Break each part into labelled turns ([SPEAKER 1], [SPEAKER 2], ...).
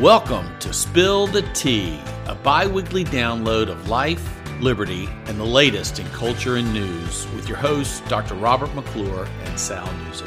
[SPEAKER 1] Welcome to Spill the Tea, a bi weekly download of life, liberty, and the latest in culture and news with your hosts, Dr. Robert McClure and Sal Nuzzo.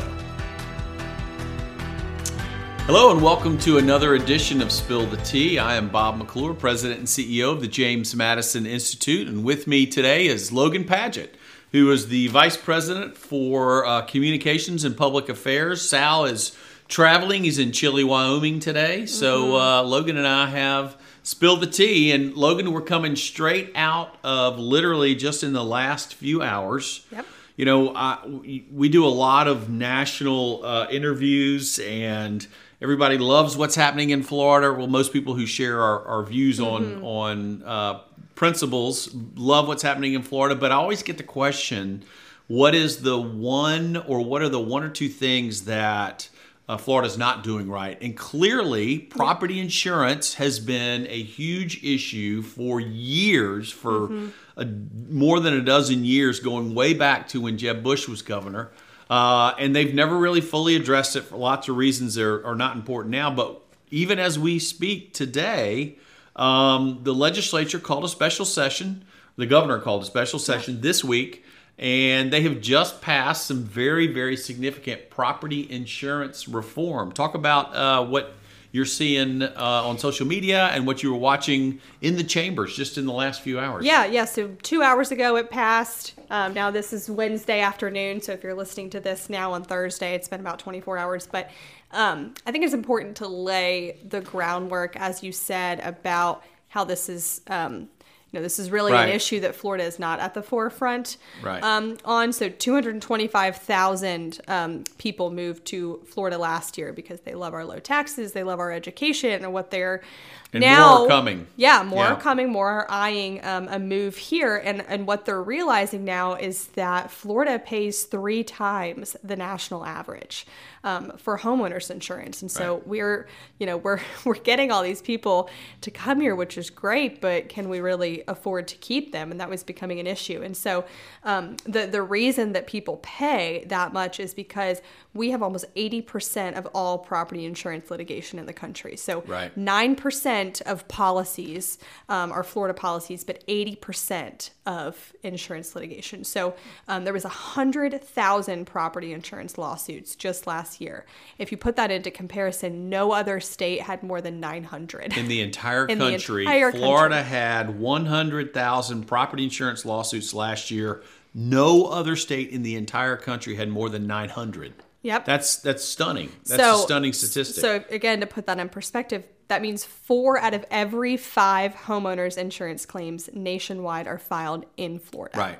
[SPEAKER 1] Hello, and welcome to another edition of Spill the Tea. I am Bob McClure, President and CEO of the James Madison Institute, and with me today is Logan Padgett, who is the Vice President for uh, Communications and Public Affairs. Sal is traveling. He's in Chilly, Wyoming today. So uh, Logan and I have spilled the tea. And Logan, we're coming straight out of literally just in the last few hours.
[SPEAKER 2] Yep.
[SPEAKER 1] You know, I, we we do a lot of national uh, interviews, and everybody loves what's happening in Florida. Well, most people who share our, our views on on uh, principles love what's happening in Florida. But I always get the question, what is the one or what are the one or two things that uh, Florida's not doing right. And clearly, property insurance has been a huge issue for years, for a, more than a dozen years, going way back to when Jeb Bush was governor. Uh, and they've never really fully addressed it for lots of reasons that are, are not important now. But even as we speak today, um, the legislature called a special session. The governor called a special session this week and they have just passed some very, very significant property insurance reform. Talk about uh, what you're seeing uh, on social media and what you were watching in the chambers just in the last few hours.
[SPEAKER 2] Yeah, yeah. So two hours ago it passed. Um, now this is Wednesday afternoon. So if you're listening to this now on Thursday, it's been about 24 hours. But um, I think it's important to lay the groundwork, as you said, about how this is. Um, you know, this is really
[SPEAKER 1] Right.
[SPEAKER 2] an issue that Florida is not at the forefront
[SPEAKER 1] Right.
[SPEAKER 2] um, on. So 225,000 um, people moved to Florida last year because they love our low taxes, they love our education, and what they're
[SPEAKER 1] And
[SPEAKER 2] now
[SPEAKER 1] more are coming.
[SPEAKER 2] Yeah, more
[SPEAKER 1] Yeah.
[SPEAKER 2] are coming, more are eyeing um, a move here, and and what they're realizing now is that Florida pays three times the national average um, for homeowners insurance, and so
[SPEAKER 1] Right.
[SPEAKER 2] we're you know we're we're getting all these people to come here, which is great, but can we really afford to keep them? And that was becoming an issue, and so um, the the reason that people pay that much is because we have almost eighty percent of all property insurance litigation in the country. So
[SPEAKER 1] Right.
[SPEAKER 2] nine percent of policies um, are Florida policies, but eighty percent of insurance litigation. So um, there was a hundred thousand property insurance lawsuits just last year. If you put that into comparison, no other state had more than nine hundred.
[SPEAKER 1] In the entire
[SPEAKER 2] In the
[SPEAKER 1] country,
[SPEAKER 2] entire
[SPEAKER 1] Florida
[SPEAKER 2] country.
[SPEAKER 1] had 100,000 property insurance lawsuits last year. No other state in the entire country had more than 900.
[SPEAKER 2] Yep.
[SPEAKER 1] That's that's stunning. That's a stunning statistic.
[SPEAKER 2] So again, to put that in perspective, that means four out of every five homeowners insurance claims nationwide are filed in Florida.
[SPEAKER 1] right.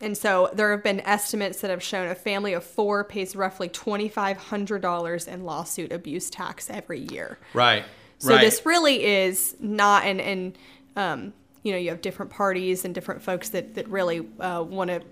[SPEAKER 2] And so there have been estimates that have shown a family of four pays roughly $2,500 in lawsuit abuse tax every year.
[SPEAKER 1] Right.
[SPEAKER 2] So
[SPEAKER 1] right.
[SPEAKER 2] this really is not, and, and um, you know, you have different parties and different folks that, that really uh, want to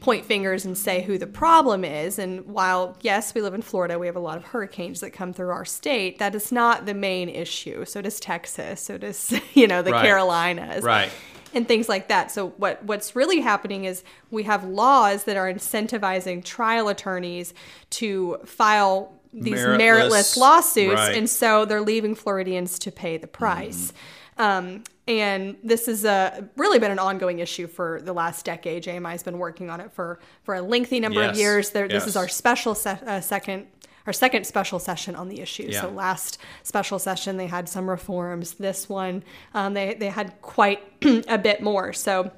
[SPEAKER 2] point fingers and say who the problem is. And while, yes, we live in Florida, we have a lot of hurricanes that come through our state, that is not the main issue. So does Texas, so does, you know, the
[SPEAKER 1] Right.
[SPEAKER 2] Carolinas
[SPEAKER 1] Right.
[SPEAKER 2] and things like that. So what what's really happening is we have laws that are incentivizing trial attorneys to file these
[SPEAKER 1] Meritless,
[SPEAKER 2] meritless, lawsuits,
[SPEAKER 1] right.
[SPEAKER 2] and so they're leaving Floridians to pay the price. Mm-hmm. Um, and this has uh, really been an ongoing issue for the last decade. JMI has been working on it for for a lengthy number
[SPEAKER 1] Yes,
[SPEAKER 2] of years. There, This is our special se- uh, second. Our second special session on the issue.
[SPEAKER 1] Yeah.
[SPEAKER 2] So last special session they had some reforms. This one um, they they had quite a bit more. So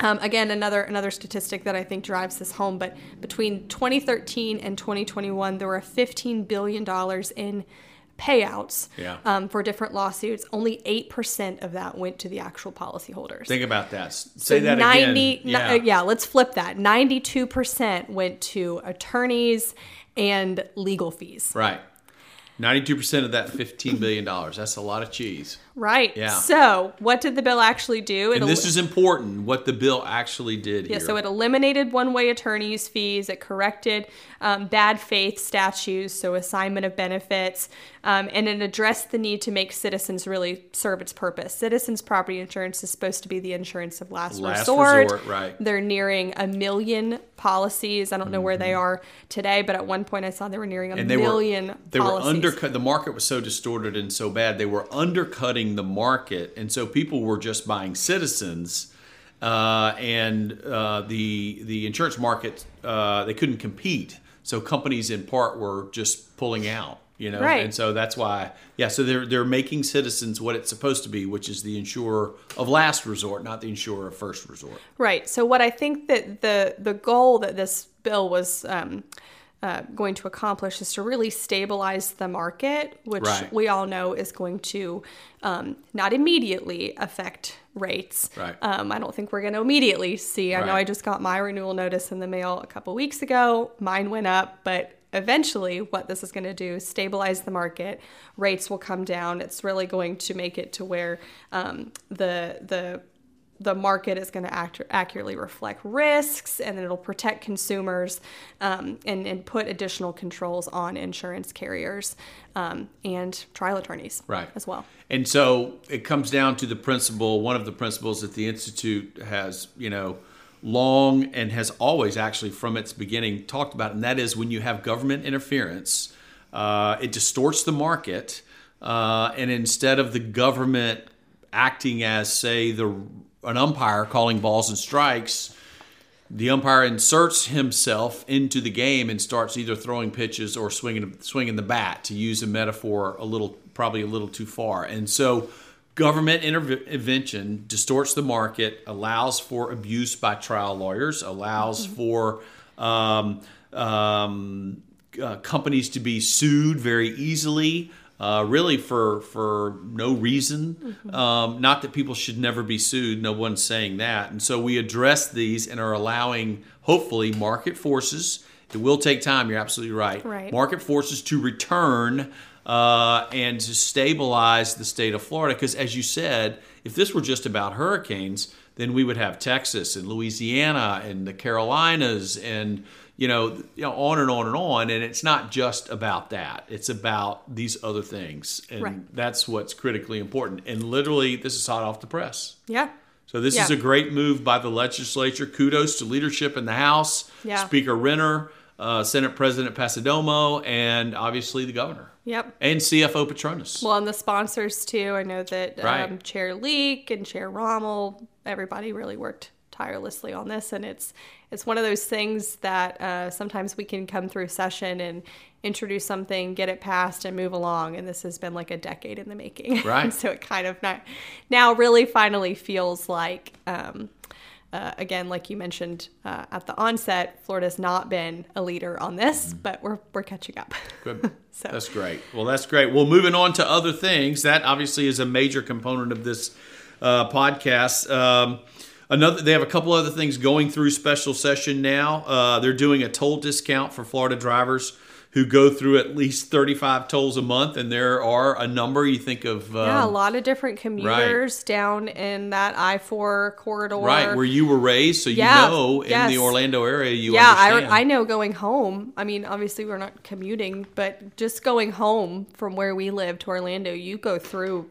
[SPEAKER 2] um, again, another another statistic that I think drives this home. But between 2013 and 2021, there were 15 billion dollars in payouts
[SPEAKER 1] Yeah.
[SPEAKER 2] um, for different lawsuits. Only eight percent of that went to the actual policyholders.
[SPEAKER 1] Think about that. Say that
[SPEAKER 2] 90,
[SPEAKER 1] again. Yeah.
[SPEAKER 2] uh, yeah, let's flip that. 92% went to attorneys and legal fees.
[SPEAKER 1] Right. 92% of that $15 billion. That's a lot of cheese.
[SPEAKER 2] Right.
[SPEAKER 1] Yeah.
[SPEAKER 2] So, what did the bill actually do? It
[SPEAKER 1] And this
[SPEAKER 2] el-
[SPEAKER 1] is important. What the bill actually did
[SPEAKER 2] yeah,
[SPEAKER 1] here.
[SPEAKER 2] so it eliminated one-way attorneys' fees. It corrected um, bad faith statutes, so assignment of benefits, um, and it addressed the need to make citizens really serve its purpose. Citizens' property insurance is supposed to be the insurance of last,
[SPEAKER 1] Last
[SPEAKER 2] resort.
[SPEAKER 1] resort, right.
[SPEAKER 2] They're nearing a million policies. I don't know where they
[SPEAKER 1] Mm-hmm.
[SPEAKER 2] are today, but at one point I saw they were nearing a
[SPEAKER 1] and they
[SPEAKER 2] million
[SPEAKER 1] were they
[SPEAKER 2] policies.
[SPEAKER 1] were undercut. The market was so distorted and so bad. They were undercutting the market, and so people were just buying citizens, uh, and uh, the the insurance market uh, they couldn't compete. So companies, in part, were just pulling out. You know,
[SPEAKER 2] Right.
[SPEAKER 1] and so that's why, yeah. So they're they're making citizens what it's supposed to be, which is the insurer of last resort, not the insurer of first resort.
[SPEAKER 2] Right. So what I think that the the goal that this bill was um, uh, going to accomplish is to really stabilize the market, which
[SPEAKER 1] Right.
[SPEAKER 2] we all know is going to um, not immediately affect rates.
[SPEAKER 1] Right.
[SPEAKER 2] Um, I don't think we're going to immediately see. I know I just got my renewal notice in the mail a couple weeks ago. Mine went up, but eventually what this is going to do is stabilize the market rates will come down it's really going to make it to where um, the the the market is going to act- accurately reflect risks and then it'll protect consumers um, and, and put additional controls on insurance carriers um, and trial attorneys
[SPEAKER 1] Right.
[SPEAKER 2] as well
[SPEAKER 1] And so it comes down to the principle, one of the principles that the Institute has, you know, long and has always actually from its beginning talked about, and that is when you have government interference, uh, it distorts the market. Uh, and instead of the government acting as, say, the an umpire calling balls and strikes, the umpire inserts himself into the game and starts either throwing pitches or swinging swinging the bat to use a metaphor a little probably a little too far. And so government intervention distorts the market allows for abuse by trial lawyers allows for um, um, uh, companies to be sued very easily uh, really for for no reason. Um, not that people should never be sued. No one's saying that. And so we address these and are allowing, hopefully, market forces. It will take time. You're absolutely right.
[SPEAKER 2] Right.
[SPEAKER 1] Market forces to return uh, and to stabilize the state of Florida. Because as you said, if this were just about hurricanes, then we would have Texas and Louisiana and the Carolinas and you know, you know, on and on and on. And it's not just about that. It's about these other things, and
[SPEAKER 2] Right.
[SPEAKER 1] that's what's critically important. And literally, this is hot off the press.
[SPEAKER 2] yeah
[SPEAKER 1] So this is a great move by the legislature. Kudos to leadership in the House,
[SPEAKER 2] Yeah.
[SPEAKER 1] Speaker Renner, uh, Senate President Passidomo, and obviously the governor
[SPEAKER 2] yep
[SPEAKER 1] and CFO Patronis.
[SPEAKER 2] Well, and the sponsors too. I know that um, Chair Leek and Chair Rommel, everybody really worked tirelessly on this, and it's it's one of those things that uh, sometimes we can come through session and introduce something, get it passed, and move along. And this has been like a decade in the making.
[SPEAKER 1] Right.
[SPEAKER 2] and so it kind of not, now really finally feels like. Um, uh, again, like you mentioned uh, at the onset, Florida's not been a leader on this, but we're, we're catching up.
[SPEAKER 1] Good.
[SPEAKER 2] So-
[SPEAKER 1] That's great. Well, that's great. Well, moving on to other things, that obviously is a major component of this uh, podcast. Um, another, they have a couple other things going through special session now. Uh, they're doing a toll discount for Florida drivers who go through at least 35 tolls a month, and there are a number. You think of um,
[SPEAKER 2] Yeah, a lot of different commuters down in that I four corridor.
[SPEAKER 1] right where you were raised, so you
[SPEAKER 2] Yeah,
[SPEAKER 1] know in
[SPEAKER 2] yes.
[SPEAKER 1] the Orlando area you
[SPEAKER 2] are.
[SPEAKER 1] yeah.
[SPEAKER 2] I, I know going home. I mean, obviously we're not commuting, but just going home from where we live to Orlando, you go through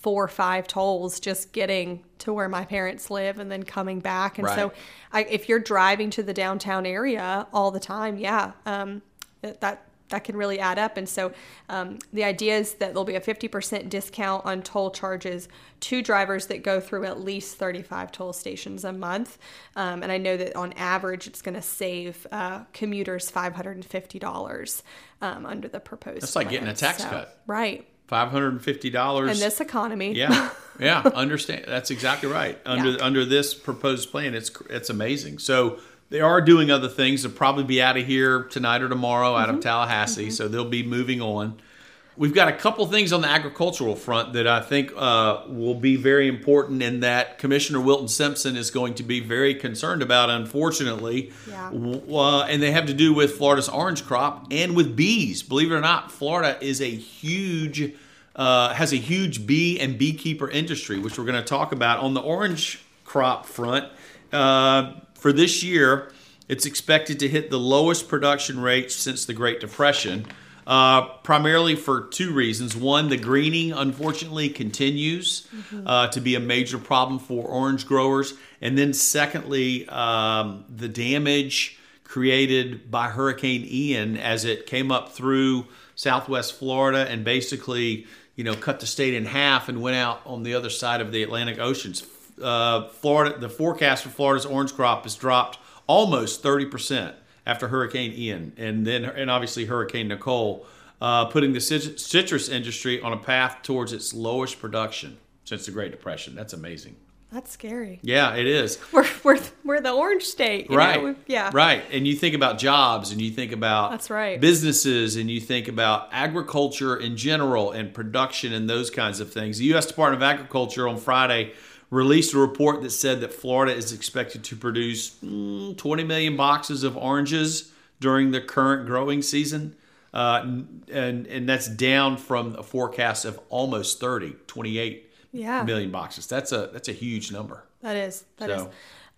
[SPEAKER 2] four or five tolls just getting to where my parents live and then coming back. And so, I, if you're driving to the downtown area all the time, yeah, um, that that that can really add up. And so, um, the idea is that there'll be a 50% discount on toll charges to drivers that go through at least 35 toll stations a month. Um, and I know that on average, it's going to save uh, commuters $550 um, under the proposed.
[SPEAKER 1] That's like getting a tax
[SPEAKER 2] So-
[SPEAKER 1] cut.
[SPEAKER 2] right?
[SPEAKER 1] $550
[SPEAKER 2] In this economy,
[SPEAKER 1] Yeah, yeah, understand. That's exactly right. Under
[SPEAKER 2] Yeah.
[SPEAKER 1] under this proposed plan, it's it's amazing. So they are doing other things. They'll probably be out of here tonight or tomorrow, out
[SPEAKER 2] Mm-hmm.
[SPEAKER 1] of Tallahassee. So they'll be moving on. We've got a couple things on the agricultural front that I think uh, will be very important, and that Commissioner Wilton Simpson is going to be very concerned about. Unfortunately,
[SPEAKER 2] Yeah.
[SPEAKER 1] Uh, and they have to do with Florida's orange crop and with bees. Believe it or not, Florida is a huge uh, has a huge bee and beekeeper industry, which we're going to talk about on the orange crop front. Uh, for this year, it's expected to hit the lowest production rate since the Great Depression. Uh, primarily for two reasons. One, the greening unfortunately continues mm-hmm. uh, to be a major problem for orange growers. And then, secondly, um, the damage created by Hurricane Ian as it came up through southwest Florida and basically, you know, cut the state in half and went out on the other side of the Atlantic Oceans. Uh, Florida, the forecast for Florida's orange crop has dropped almost 30 percent after Hurricane Ian, and then and obviously Hurricane Nicole, uh, putting the citrus industry on a path towards its lowest production since the Great Depression. That's amazing.
[SPEAKER 2] That's scary.
[SPEAKER 1] Yeah, it is.
[SPEAKER 2] We're we're, we're the orange state,
[SPEAKER 1] right?
[SPEAKER 2] Yeah,
[SPEAKER 1] right. And you think about jobs, and you think about
[SPEAKER 2] that's right
[SPEAKER 1] businesses, and you think about agriculture in general and production and those kinds of things. The U.S. Department of Agriculture on Friday released a report that said that Florida is expected to produce mm, 20 million boxes of oranges during the current growing season. Uh, and and that's down from a forecast of almost 30, 28
[SPEAKER 2] yeah.
[SPEAKER 1] million boxes. That's a that's a huge number.
[SPEAKER 2] That is. That so. is.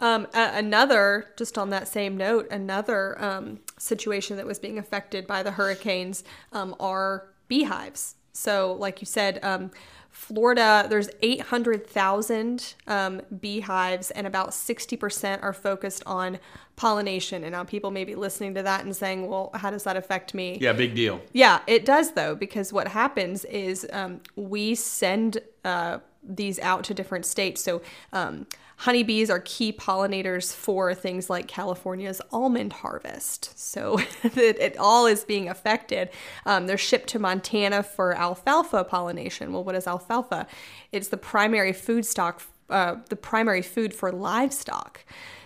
[SPEAKER 2] Um, another, just on that same note, another um, situation that was being affected by the hurricanes um, are beehives. So, like you said, um, Florida, there's 800,000 um, beehives, and about 60% are focused on pollination. And now people may be listening to that and saying, well, how does that affect me?
[SPEAKER 1] Yeah, big deal.
[SPEAKER 2] Yeah, it does, though, because what happens is um, we send uh, these out to different states. So, um, honeybees are key pollinators for things like California's almond harvest. So it, it all is being affected. Um, they're shipped to Montana for alfalfa pollination. Well, what is alfalfa? It's the primary food stock, uh, the primary food for livestock.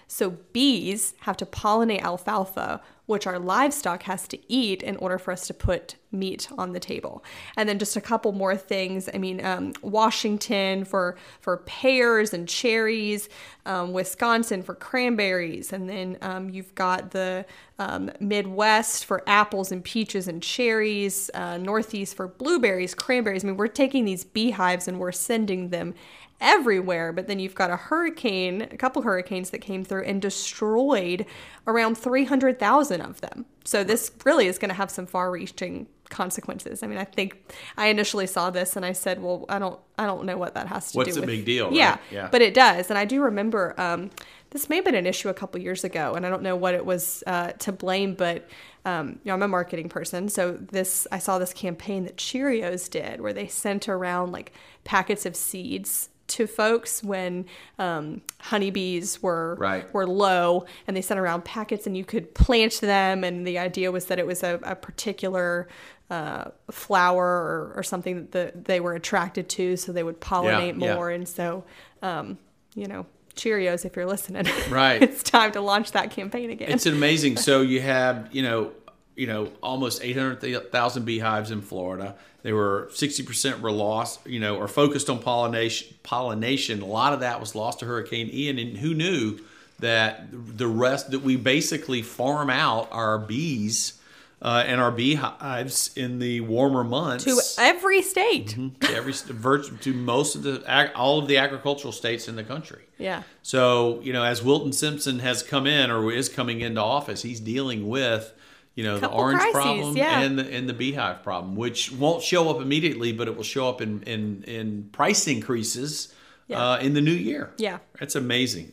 [SPEAKER 2] So bees have to pollinate alfalfa, which our livestock has to eat in order for us to put meat on the table. And then just a couple more things. I mean, um, Washington for for pears and cherries, um, Wisconsin for cranberries, and then um, you've got the um, Midwest for apples and peaches and cherries, uh, Northeast for blueberries, cranberries. I mean, we're taking these beehives and we're sending them everywhere. But then you've got a hurricane, a couple hurricanes that came through and destroyed around 300,000 of them. So this really is going to have some far-reaching consequences. I mean, I think I initially saw this and I said, "Well, I don't, I don't know what that has to
[SPEAKER 1] What's
[SPEAKER 2] do."
[SPEAKER 1] What's a big deal?
[SPEAKER 2] Yeah,
[SPEAKER 1] right?
[SPEAKER 2] yeah, but it does, and I do remember. Um, this may have been an issue a couple years ago, and I don't know what it was uh, to blame, but um, you know, I'm a marketing person, so this I saw this campaign that Cheerios did, where they sent around like packets of seeds to folks when um, honeybees were
[SPEAKER 1] right.
[SPEAKER 2] were low, and they sent around packets, and you could plant them. And the idea was that it was a, a particular uh, flower or, or, something that they were attracted to, so they would pollinate yeah, more. Yeah. And so, um, you know, Cheerios, if you're listening,
[SPEAKER 1] right,
[SPEAKER 2] it's time to launch that campaign again.
[SPEAKER 1] It's amazing. so you have, you know, you know, almost 800,000 beehives in Florida. They were 60% were lost, you know, or focused on pollination. Pollination. A lot of that was lost to Hurricane Ian, and who knew that the rest that we basically farm out our bees uh, and our beehives in the warmer months
[SPEAKER 2] to every state,
[SPEAKER 1] mm-hmm, to every to most of the all of the agricultural states in the country.
[SPEAKER 2] Yeah.
[SPEAKER 1] So you know, as Wilton Simpson has come in or is coming into office, he's dealing with you know the orange crises, problem
[SPEAKER 2] yeah.
[SPEAKER 1] and the and the beehive problem, which won't show up immediately, but it will show up in in, in price increases yeah. uh, in the new year.
[SPEAKER 2] Yeah,
[SPEAKER 1] it's amazing.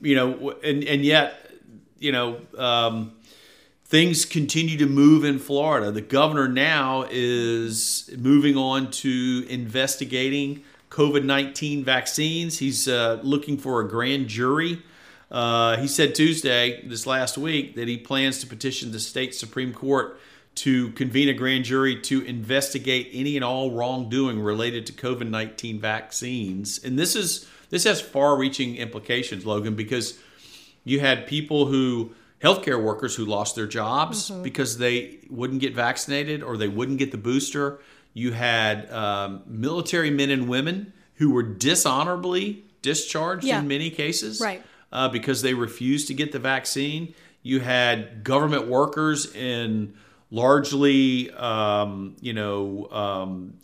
[SPEAKER 1] You know, and and yet, you know. Um, things continue to move in Florida. The governor now is moving on to investigating COVID 19 vaccines. He's uh, looking for a grand jury uh, he said Tuesday, this last week, that he plans to petition the state Supreme Court to convene a grand jury to investigate any and all wrongdoing related to COVID 19 vaccines. And this is this has far reaching implications, Logan, because you had people who healthcare workers who lost their jobs mm-hmm. because they wouldn't get vaccinated or they wouldn't get the booster. You had um, military men and women who were dishonorably discharged yeah. in many cases.
[SPEAKER 2] Right
[SPEAKER 1] uh, because they refused to get the vaccine. You had government workers in largely, um, you know, um,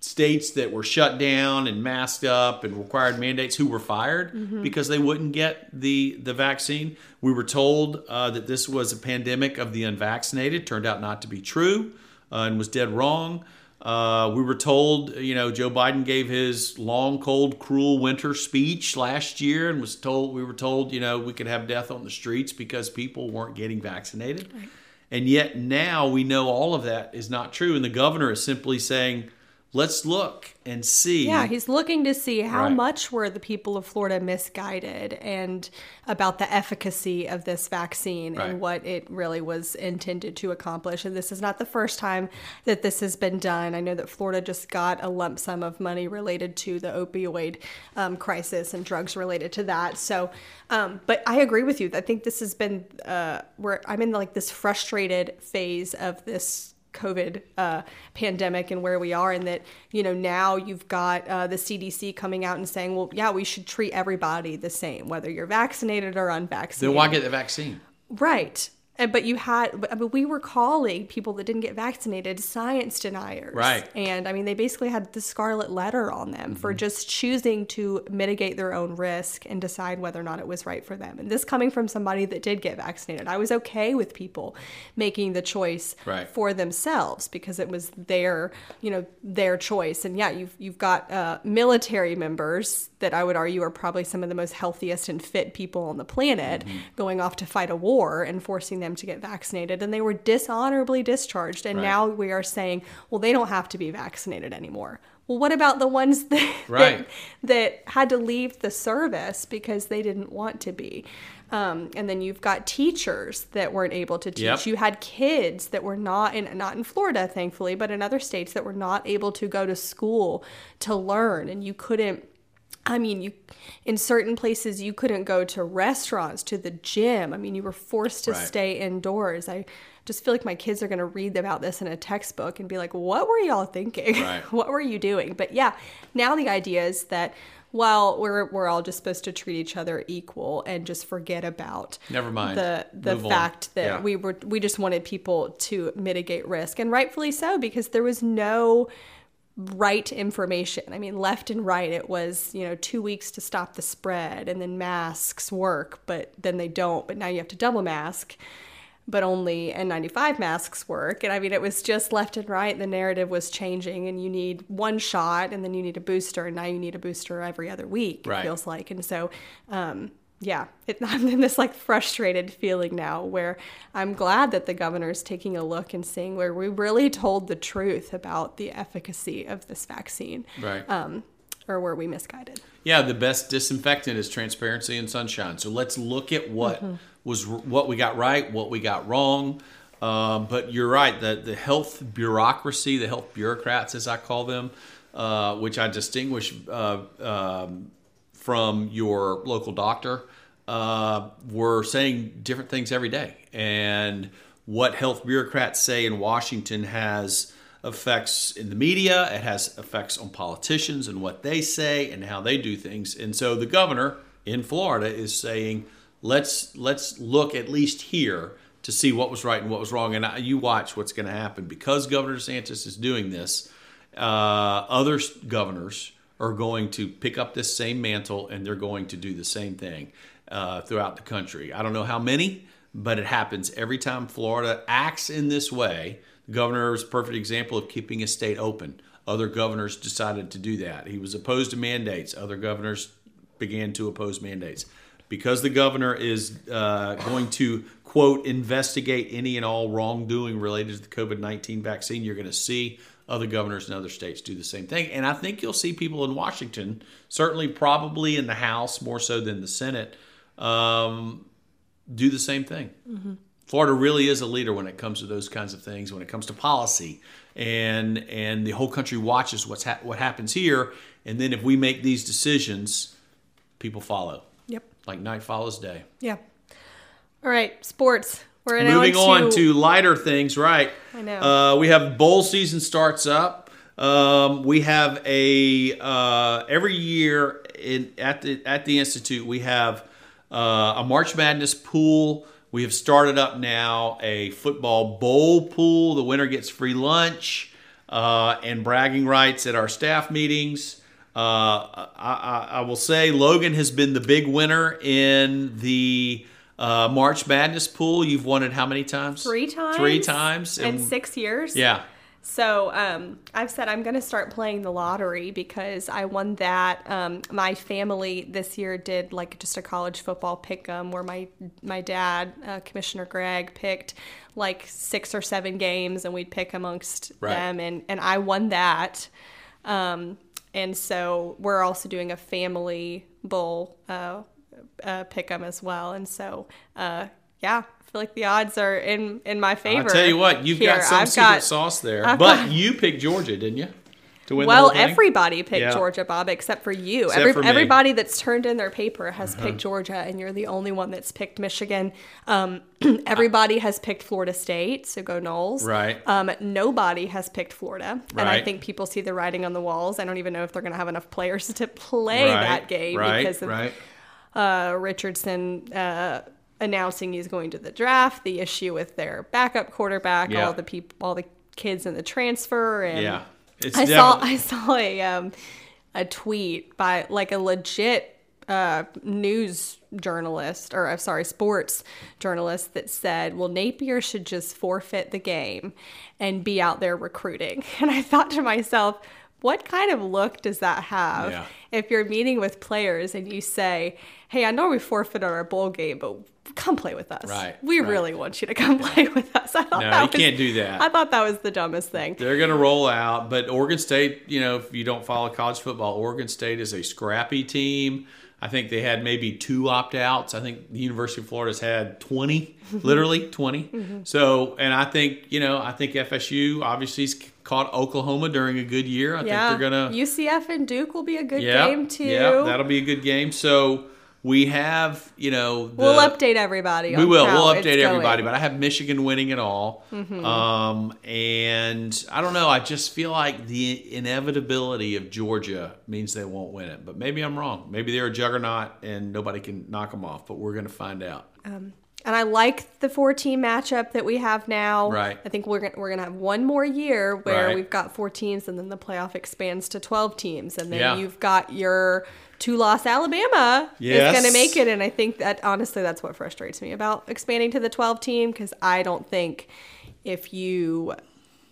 [SPEAKER 1] states that were shut down and masked up and required mandates who were fired mm-hmm. because they wouldn't get the the vaccine. We were told uh, that this was a pandemic of the unvaccinated. Turned out not to be true uh, and was dead wrong. Uh, we were told, you know, Joe Biden gave his long, cold, cruel winter speech last year and was told, we were told, you know, we could have death on the streets because people weren't getting vaccinated. Right. And yet now we know all of that is not true. And the governor is simply saying, let's look and see.
[SPEAKER 2] Yeah, he's looking to see how right. much were the people of Florida misguided and about the efficacy of this vaccine right. and what it really was intended to accomplish. And this is not the first time that this has been done. I know that Florida just got a lump sum of money related to the opioid um, crisis and drugs related to that. So, um, but I agree with you. I think this has been uh, where I'm in like this frustrated phase of this COVID uh, pandemic and where we are, and that you know now you've got uh, the CDC coming out and saying, well, yeah, we should treat everybody the same, whether you're vaccinated or unvaccinated.
[SPEAKER 1] Then why get the vaccine?
[SPEAKER 2] Right. And, but you had, but we were calling people that didn't get vaccinated science deniers.
[SPEAKER 1] Right.
[SPEAKER 2] And I mean, they basically had the scarlet letter on them mm-hmm. for just choosing to mitigate their own risk and decide whether or not it was right for them. And this coming from somebody that did get vaccinated, I was okay with people making the choice
[SPEAKER 1] right.
[SPEAKER 2] for themselves because it was their, you know, their choice. And yeah, you've you've got uh, military members that I would argue are probably some of the most healthiest and fit people on the planet mm-hmm. going off to fight a war and forcing them to get vaccinated. And they were dishonorably discharged. And right. now we are saying, well, they don't have to be vaccinated anymore. Well, what about the ones that,
[SPEAKER 1] right.
[SPEAKER 2] that, that, had to leave the service because they didn't want to be? Um, and then you've got teachers that weren't able to teach. Yep. You had kids that were not in not in Florida, thankfully, but in other states that were not able to go to school to learn, and you couldn't I mean, you in certain places you couldn't go to restaurants, to the gym. I mean, you were forced to right. stay indoors. I just feel like my kids are going to read about this in a textbook and be like, "What were y'all thinking?
[SPEAKER 1] Right.
[SPEAKER 2] what were you doing?" But yeah, now the idea is that well, we're we're all just supposed to treat each other equal and just forget about
[SPEAKER 1] never mind
[SPEAKER 2] the the
[SPEAKER 1] Move
[SPEAKER 2] fact
[SPEAKER 1] on.
[SPEAKER 2] that
[SPEAKER 1] yeah.
[SPEAKER 2] we were we just wanted people to mitigate risk and rightfully so because there was no right information. I mean, left and right, it was, you know, two weeks to stop the spread, and then masks work, but then they don't. But now you have to double mask, but only N95 masks work. And I mean, it was just left and right. The narrative was changing, and you need one shot, and then you need a booster, and now you need a booster every other week,
[SPEAKER 1] right.
[SPEAKER 2] it feels like. And so, um, yeah, it, I'm in this like frustrated feeling now where I'm glad that the governor is taking a look and seeing where we really told the truth about the efficacy of this vaccine.
[SPEAKER 1] Right.
[SPEAKER 2] Um, or were we misguided?
[SPEAKER 1] Yeah, the best disinfectant is transparency and sunshine. So let's look at what mm-hmm. was what we got right, what we got wrong. Um, but you're right. The the health bureaucracy, the health bureaucrats, as I call them, uh, which I distinguish uh, um, from your local doctor uh, were saying different things every day. And what health bureaucrats say in Washington has effects in the media, it has effects on politicians and what they say and how they do things. And so the governor in Florida is saying, let's let's look at least here to see what was right and what was wrong. And you watch what's going to happen because Governor DeSantis is doing this. Uh, other governors are going to pick up this same mantle and they're going to do the same thing uh, throughout the country. I don't know how many, but it happens every time Florida acts in this way. The governor is a perfect example of keeping a state open. Other governors decided to do that. He was opposed to mandates. Other governors began to oppose mandates. Because the governor is uh, going to, quote, investigate any and all wrongdoing related to the COVID 19 vaccine, you're going to see other governors in other states do the same thing. And I think you'll see people in Washington, certainly probably in the House more so than the Senate, um, do the same thing. Mm-hmm. Florida really is a leader when it comes to those kinds of things, when it comes to policy, and and the whole country watches what's ha- what happens here, and then if we make these decisions, people follow.
[SPEAKER 2] Yep.
[SPEAKER 1] Like night follows day.
[SPEAKER 2] Yeah. All right, sports.
[SPEAKER 1] We're moving on to lighter things, right?
[SPEAKER 2] I know.
[SPEAKER 1] Uh, we have bowl season starts up. Um, we have a uh, every year in at the at the institute we have uh, a March Madness pool. We have started up now a football bowl pool. The winner gets free lunch. uh, and bragging rights at our staff meetings. Uh, I, I, I will say Logan has been the big winner in the uh, March Madness pool. You've won it how many times?
[SPEAKER 2] Three times.
[SPEAKER 1] Three times.
[SPEAKER 2] in six years.
[SPEAKER 1] Yeah.
[SPEAKER 2] So um, I've said I'm going to start playing the lottery because I won that. Um, my family this year did like just a college football pick 'em where my my dad, uh, Commissioner Greg, picked like six or seven games and we'd pick amongst
[SPEAKER 1] Right.
[SPEAKER 2] them, and and I won that. Um, and so we're also doing a family bowl uh, uh, pick 'em as well, and so uh, yeah. I feel like the odds are in in my favor.
[SPEAKER 1] I'll tell you what, you've
[SPEAKER 2] here.
[SPEAKER 1] got some
[SPEAKER 2] I've
[SPEAKER 1] secret
[SPEAKER 2] got-
[SPEAKER 1] sauce there.
[SPEAKER 2] I've
[SPEAKER 1] but
[SPEAKER 2] got-
[SPEAKER 1] you picked Georgia, didn't you? To win
[SPEAKER 2] Well,
[SPEAKER 1] the whole thing?
[SPEAKER 2] everybody picked
[SPEAKER 1] Yeah.
[SPEAKER 2] Georgia, Bob, except for you.
[SPEAKER 1] Except
[SPEAKER 2] Every,
[SPEAKER 1] for me. Uh-huh.
[SPEAKER 2] Everybody that's turned in their paper has picked Georgia, and you're the only one that's picked Michigan. Um, everybody has picked Florida State, so go Noles.
[SPEAKER 1] Right.
[SPEAKER 2] Um, nobody has picked Florida, and I think people see the writing on the walls. I don't even know if they're going to have enough players to play
[SPEAKER 1] right,
[SPEAKER 2] that game
[SPEAKER 1] right,
[SPEAKER 2] because of
[SPEAKER 1] right.
[SPEAKER 2] Uh, Richardson uh, announcing he's going to the draft, the issue with their backup quarterback,
[SPEAKER 1] Yeah.
[SPEAKER 2] all the people, all the kids in the transfer, and
[SPEAKER 1] Yeah. It's
[SPEAKER 2] I saw I saw a um, a tweet by like a legit uh, news journalist or uh, sorry sports journalist that said, "Well, Napier should just forfeit the game and be out there recruiting." And I thought to myself, what kind of look does that have
[SPEAKER 1] Yeah.
[SPEAKER 2] if you're meeting with players and you say, "Hey, I know we forfeited our bowl game, but." Come play with us.
[SPEAKER 1] Right,
[SPEAKER 2] We
[SPEAKER 1] right.
[SPEAKER 2] really want you to come play with us. I thought
[SPEAKER 1] No,
[SPEAKER 2] that
[SPEAKER 1] you
[SPEAKER 2] was,
[SPEAKER 1] can't do that.
[SPEAKER 2] I thought that was the dumbest thing.
[SPEAKER 1] They're going to roll out, but Oregon State, you know, if you don't follow college football, Oregon State is a scrappy team. I think they had maybe two opt outs. I think the University of Florida's had 20, literally 20. Mm-hmm. So, and I think, you know, I think FSU obviously has caught Oklahoma during a good year. I
[SPEAKER 2] Yeah,
[SPEAKER 1] think they're going to.
[SPEAKER 2] UCF and Duke will be a good
[SPEAKER 1] Yeah,
[SPEAKER 2] game too.
[SPEAKER 1] yeah, that'll be a good game. So we have, you know, the,
[SPEAKER 2] we'll update everybody.
[SPEAKER 1] we will. We'll update everybody, but I have Michigan winning it all.
[SPEAKER 2] Mm-hmm.
[SPEAKER 1] Um, and I don't know. I just feel like the inevitability of Georgia means they won't win it. But maybe I'm wrong. Maybe they're a juggernaut and nobody can knock them off. But we're going to find out.
[SPEAKER 2] And I like the four team matchup that we have now.
[SPEAKER 1] Right.
[SPEAKER 2] I think we're gonna, we're gonna have one more year where
[SPEAKER 1] Right.
[SPEAKER 2] we've got four teams, and then the playoff expands to twelve teams, and then
[SPEAKER 1] Yeah.
[SPEAKER 2] you've got your two loss Alabama
[SPEAKER 1] Yes.
[SPEAKER 2] is gonna make it, and I think that honestly that's what frustrates me about expanding to the twelve team because I don't think if you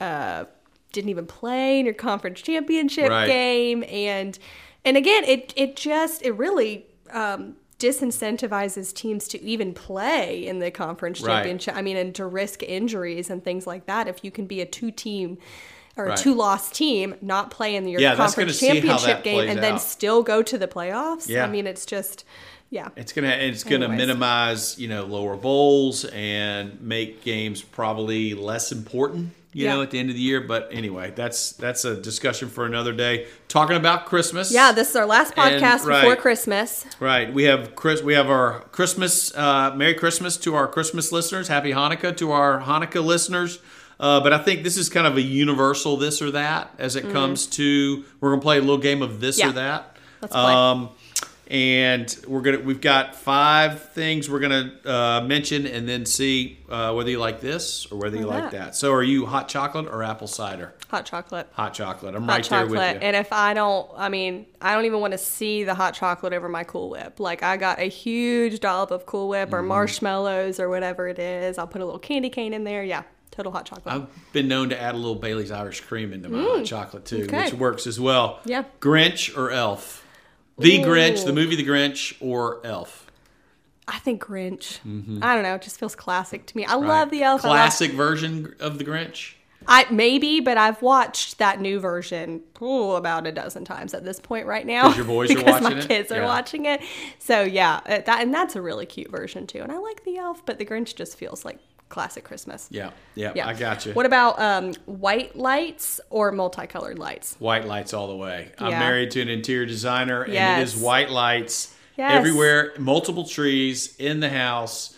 [SPEAKER 2] uh, didn't even play in your conference championship
[SPEAKER 1] Right.
[SPEAKER 2] game and and again it it just it really um disincentivizes teams to even play in the conference
[SPEAKER 1] Right.
[SPEAKER 2] championship i mean and to risk injuries and things like that if you can be a two team or a two loss team not play in your
[SPEAKER 1] Yeah,
[SPEAKER 2] conference championship game and then still go to the playoffs
[SPEAKER 1] Yeah.
[SPEAKER 2] i mean it's just yeah
[SPEAKER 1] It's gonna it's gonna
[SPEAKER 2] Anyways.
[SPEAKER 1] minimize you know lower bowls and make games probably less important. You
[SPEAKER 2] Yeah.
[SPEAKER 1] know, at the end of the year. But anyway, that's that's a discussion for another day. Talking about Christmas.
[SPEAKER 2] yeah this is our last
[SPEAKER 1] And-
[SPEAKER 2] podcast
[SPEAKER 1] right.
[SPEAKER 2] before christmas
[SPEAKER 1] Right. We have Chris. We have our Christmas. Uh, Merry Christmas to our Christmas listeners. Happy Hanukkah to our Hanukkah listeners. Uh, but I think this is kind of a universal this or that as it comes to. We're gonna play a little game of this.
[SPEAKER 2] Yeah.
[SPEAKER 1] or that.
[SPEAKER 2] Let's play.
[SPEAKER 1] Um, and we're gonna. We've got five things we're gonna uh, mention, and then see uh, whether you like this or whether you
[SPEAKER 2] Or
[SPEAKER 1] like
[SPEAKER 2] that.
[SPEAKER 1] that. So, are you hot chocolate or apple cider?
[SPEAKER 2] hot chocolate
[SPEAKER 1] Hot chocolate. I'm
[SPEAKER 2] hot
[SPEAKER 1] right there with you.
[SPEAKER 2] And if I don't, I mean, I don't even want to see the hot chocolate over my Cool Whip. Like I got a huge dollop of Cool Whip
[SPEAKER 1] Mm-hmm.
[SPEAKER 2] or marshmallows or whatever it is. I'll put a little candy cane in there. Yeah, total hot chocolate.
[SPEAKER 1] I've been known to add a little Bailey's Irish cream into my hot chocolate too,
[SPEAKER 2] Mm. okay.
[SPEAKER 1] which works as well.
[SPEAKER 2] Yeah.
[SPEAKER 1] Grinch or Elf? The
[SPEAKER 2] Ooh.
[SPEAKER 1] Grinch, the movie The Grinch, or Elf?
[SPEAKER 2] I think Grinch. I don't know. It just feels classic to me. I love the elf. I love-
[SPEAKER 1] Classic version of The Grinch.
[SPEAKER 2] I maybe, but I've watched that new version ooh, about a dozen times at this point right now.
[SPEAKER 1] your boys are
[SPEAKER 2] because
[SPEAKER 1] watching
[SPEAKER 2] my
[SPEAKER 1] it?
[SPEAKER 2] kids are
[SPEAKER 1] Yeah.
[SPEAKER 2] watching it. So yeah, uh, that and that's a really cute version too. And I like the elf, but the Grinch just feels like classic Christmas.
[SPEAKER 1] Yeah, yeah,
[SPEAKER 2] Yeah,
[SPEAKER 1] I got you.
[SPEAKER 2] What about um, white lights or multicolored lights?
[SPEAKER 1] White lights all the way. I'm married to an interior designer, and it
[SPEAKER 2] Yes.
[SPEAKER 1] is white lights
[SPEAKER 2] Yes.
[SPEAKER 1] everywhere, multiple trees in the house.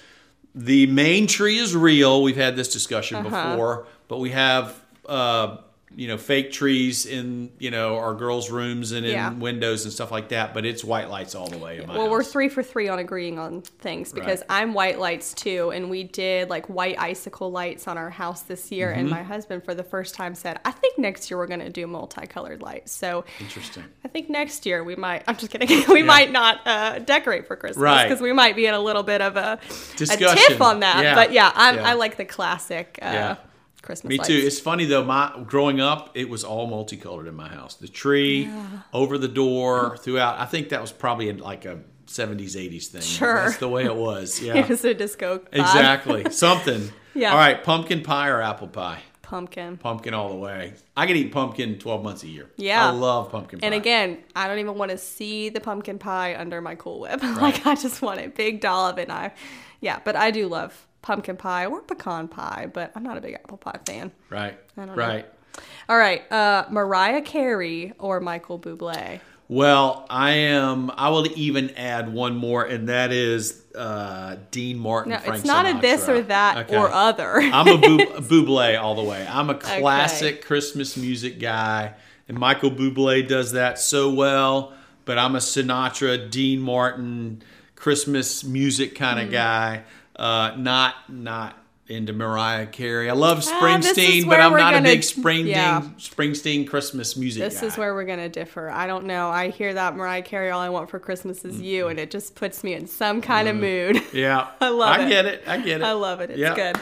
[SPEAKER 1] The main tree is real. We've had this discussion
[SPEAKER 2] Uh-huh.
[SPEAKER 1] before, but we have uh, you know fake trees in you know our girls' rooms and in
[SPEAKER 2] Yeah.
[SPEAKER 1] windows and stuff like that. But it's white lights all the way
[SPEAKER 2] Well, we're three for three on agreeing on things because
[SPEAKER 1] Right.
[SPEAKER 2] I'm white lights too, and we did like white icicle lights on our house this year.
[SPEAKER 1] Mm-hmm.
[SPEAKER 2] And my husband, for the first time, said, "I think next year we're going to do multicolored lights." So
[SPEAKER 1] Interesting.
[SPEAKER 2] I think next year we might. I'm just kidding. we might not uh, decorate for Christmas
[SPEAKER 1] Right.
[SPEAKER 2] because we might be in a little bit of a, a
[SPEAKER 1] Discussion.
[SPEAKER 2] tiff on that.
[SPEAKER 1] Yeah.
[SPEAKER 2] But yeah, I'm,
[SPEAKER 1] Yeah.
[SPEAKER 2] I like the classic uh,
[SPEAKER 1] Yeah.
[SPEAKER 2] Christmas.
[SPEAKER 1] Me
[SPEAKER 2] lights.
[SPEAKER 1] too. It's funny though. My growing up, it was all multicolored in my house. The tree, over the door, throughout. I think that was probably in like a '70s, '80s thing.
[SPEAKER 2] Sure.
[SPEAKER 1] that's the way it was. Yeah, it
[SPEAKER 2] was a disco. vibe.
[SPEAKER 1] exactly. Something.
[SPEAKER 2] Yeah.
[SPEAKER 1] All right, pumpkin pie or apple pie?
[SPEAKER 2] Pumpkin.
[SPEAKER 1] Pumpkin all the way. I can eat pumpkin 12 months a year.
[SPEAKER 2] Yeah.
[SPEAKER 1] I love pumpkin pie.
[SPEAKER 2] And again, I don't even want to see the pumpkin pie under my Cool Whip. like I just want a big dollop, and I, yeah. But I do love pumpkin pie or pecan pie, but I'm not a big apple pie fan.
[SPEAKER 1] right,
[SPEAKER 2] don't know.
[SPEAKER 1] right.
[SPEAKER 2] All right, uh, Mariah Carey or Michael Bublé.
[SPEAKER 1] Well, I am. I will even add one more, and that is uh, Dean Martin.
[SPEAKER 2] No,
[SPEAKER 1] Frank
[SPEAKER 2] it's not a this or that
[SPEAKER 1] Okay.
[SPEAKER 2] or other.
[SPEAKER 1] I'm a bu- Buble all the way. I'm a classic Christmas music guy, and Michael Bublé does that so well. But I'm a Sinatra, Dean Martin, Christmas music kind
[SPEAKER 2] Mm.
[SPEAKER 1] of guy. Uh, not not into Mariah Carey. I love
[SPEAKER 2] Ah,
[SPEAKER 1] Springsteen, but I'm not a
[SPEAKER 2] gonna-
[SPEAKER 1] big Springsteen
[SPEAKER 2] yeah.
[SPEAKER 1] Springsteen Christmas music
[SPEAKER 2] This
[SPEAKER 1] guy.
[SPEAKER 2] is where we're gonna differ. I don't know. I hear that Mariah Carey, "All I Want for Christmas Is You," and it just puts me in some kind of mood.
[SPEAKER 1] yeah,
[SPEAKER 2] I love
[SPEAKER 1] I
[SPEAKER 2] it.
[SPEAKER 1] get it. I get it.
[SPEAKER 2] I love it. It's
[SPEAKER 1] Yeah.
[SPEAKER 2] good.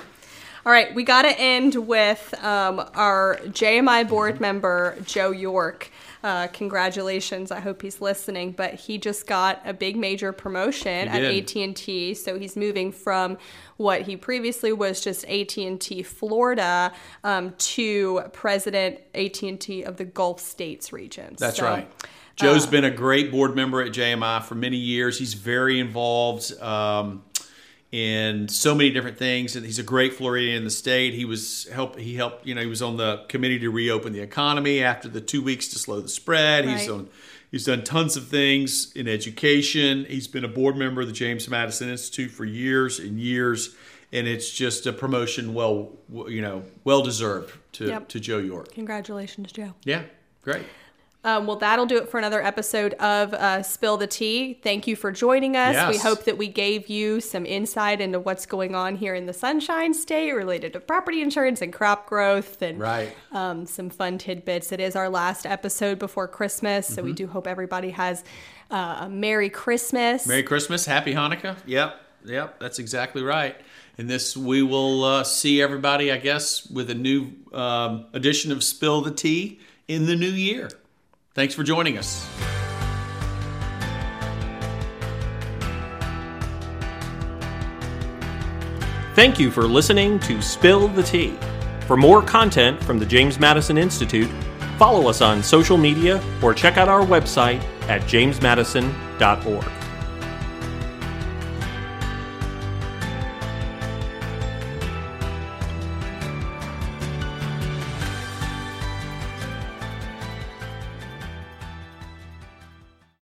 [SPEAKER 2] All right, we got to end with um, our JMI board member, Joe York. Uh, congratulations! I hope he's listening. But he just got a big major promotion at. AT and T, so he's moving from what he previously was just AT and T Florida um, to president AT and T of the Gulf States region.
[SPEAKER 1] That's
[SPEAKER 2] So,
[SPEAKER 1] right. Joe's been a great board member at JMI for many years. He's very involved um, in so many different things, and he's a great Floridian in the state. He was help. He helped. You know, he was on the committee to reopen the economy after the two weeks to slow the spread. He's
[SPEAKER 2] Right.
[SPEAKER 1] on. He's done tons of things in education. He's been a board member of the James Madison Institute for years and years, and it's just a promotion well, you know, well deserved to
[SPEAKER 2] Yep.
[SPEAKER 1] to Joe York.
[SPEAKER 2] Congratulations, Joe.
[SPEAKER 1] Yeah, great.
[SPEAKER 2] Um, well, that'll do it for another episode of uh, Spill the Tea. Thank you for joining us. We hope that we gave you some insight into what's going on here in the Sunshine State related to property insurance and crop growth and
[SPEAKER 1] Right.
[SPEAKER 2] um, some fun tidbits. It is our last episode before Christmas, so we
[SPEAKER 1] Mm-hmm.
[SPEAKER 2] do hope everybody has uh, a Merry Christmas.
[SPEAKER 1] Merry Christmas, Happy Hanukkah. Yep, yep, that's exactly right. And this, we will uh, see everybody, I guess, with a new um, edition of Spill the Tea in the new year. Thanks for joining us.
[SPEAKER 3] Thank you for listening to Spill the Tea. For more content from the James Madison Institute, follow us on social media or check out our website at jamesmadison.org.